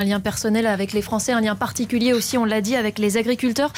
Un lien personnel avec les Français, un lien particulier aussi, on l'a dit, avec les agriculteurs.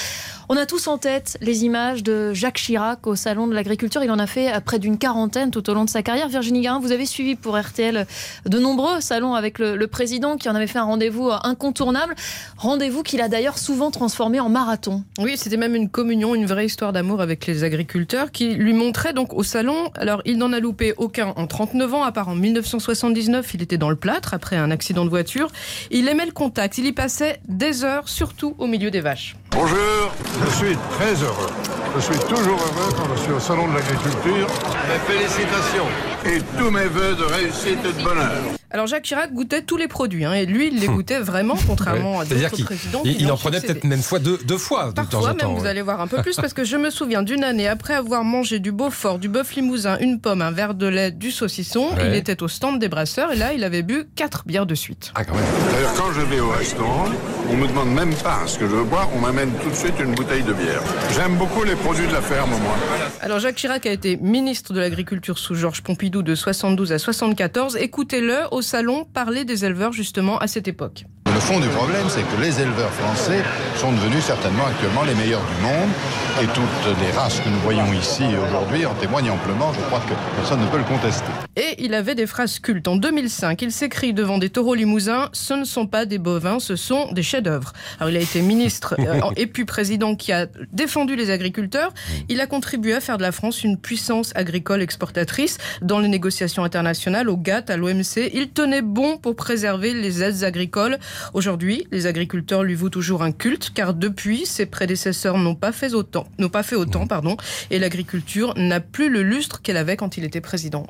On a tous en tête les images de Jacques Chirac au Salon de l'Agriculture. Il en a fait près d'une quarantaine tout au long de sa carrière. Virginie Garin, vous avez suivi pour RTL de nombreux salons avec le, président qui en avait fait un rendez-vous incontournable. Rendez-vous qu'il a d'ailleurs souvent transformé en marathon. Oui, c'était même une communion, une vraie histoire d'amour avec les agriculteurs qui lui montraient donc au salon. Alors, il n'en a loupé aucun en 39 ans, à part en 1979. Il était dans le plâtre après un accident de voiture. Il aimait le contact. Il y passait des heures, surtout au milieu des vaches. Bonjour, je suis très heureux. Je suis toujours heureux quand je suis au Salon de l'Agriculture. Mes félicitations et tous mes voeux de réussite et de bonheur. Alors Jacques Chirac goûtait tous les produits, hein, et lui, il les goûtait vraiment, contrairement Ouais. à d'autres présidents. Il, qui il en prenait peut-être même fois deux, deux fois de temps Parfois en temps. même, vous allez voir un peu plus, parce que je me souviens d'une année, après avoir mangé du Beaufort, du bœuf limousin, une pomme, un verre de lait, du saucisson, Ouais. il était au stand des brasseurs, et là, il avait bu quatre bières de suite. Ah, quand même. D'ailleurs, quand je vais au restaurant, on me demande même pas ce que je veux boire, on m'amène tout de suite une bouteille de bière. J'aime beaucoup les produits de la ferme, moi. Alors Jacques Chirac a été ministre de l'Agriculture sous Georges Pompidou de 72 à 74. Écoutez-le au salon parler des éleveurs justement à cette époque. Le fond du problème, c'est que les éleveurs français sont devenus certainement actuellement les meilleurs du monde. Et toutes les races que nous voyons ici aujourd'hui en témoignent amplement. Je crois que personne ne peut le contester. Et il avait des phrases cultes. En 2005, il s'écrit devant des taureaux limousins Ce ne sont pas des bovins, ce sont des chefs-d'œuvre. Alors, il a été ministre euh, et puis président qui a défendu les agriculteurs. Il a contribué à faire de la France une puissance agricole exportatrice dans les négociations internationales, au GATT, à l'OMC. Il tenait bon pour préserver les aides agricoles. Aujourd'hui, les agriculteurs lui vouent toujours un culte, car depuis, ses prédécesseurs n'ont pas fait autant, n'ont pas fait autant, pardon, et l'agriculture n'a plus le lustre qu'elle avait quand il était président.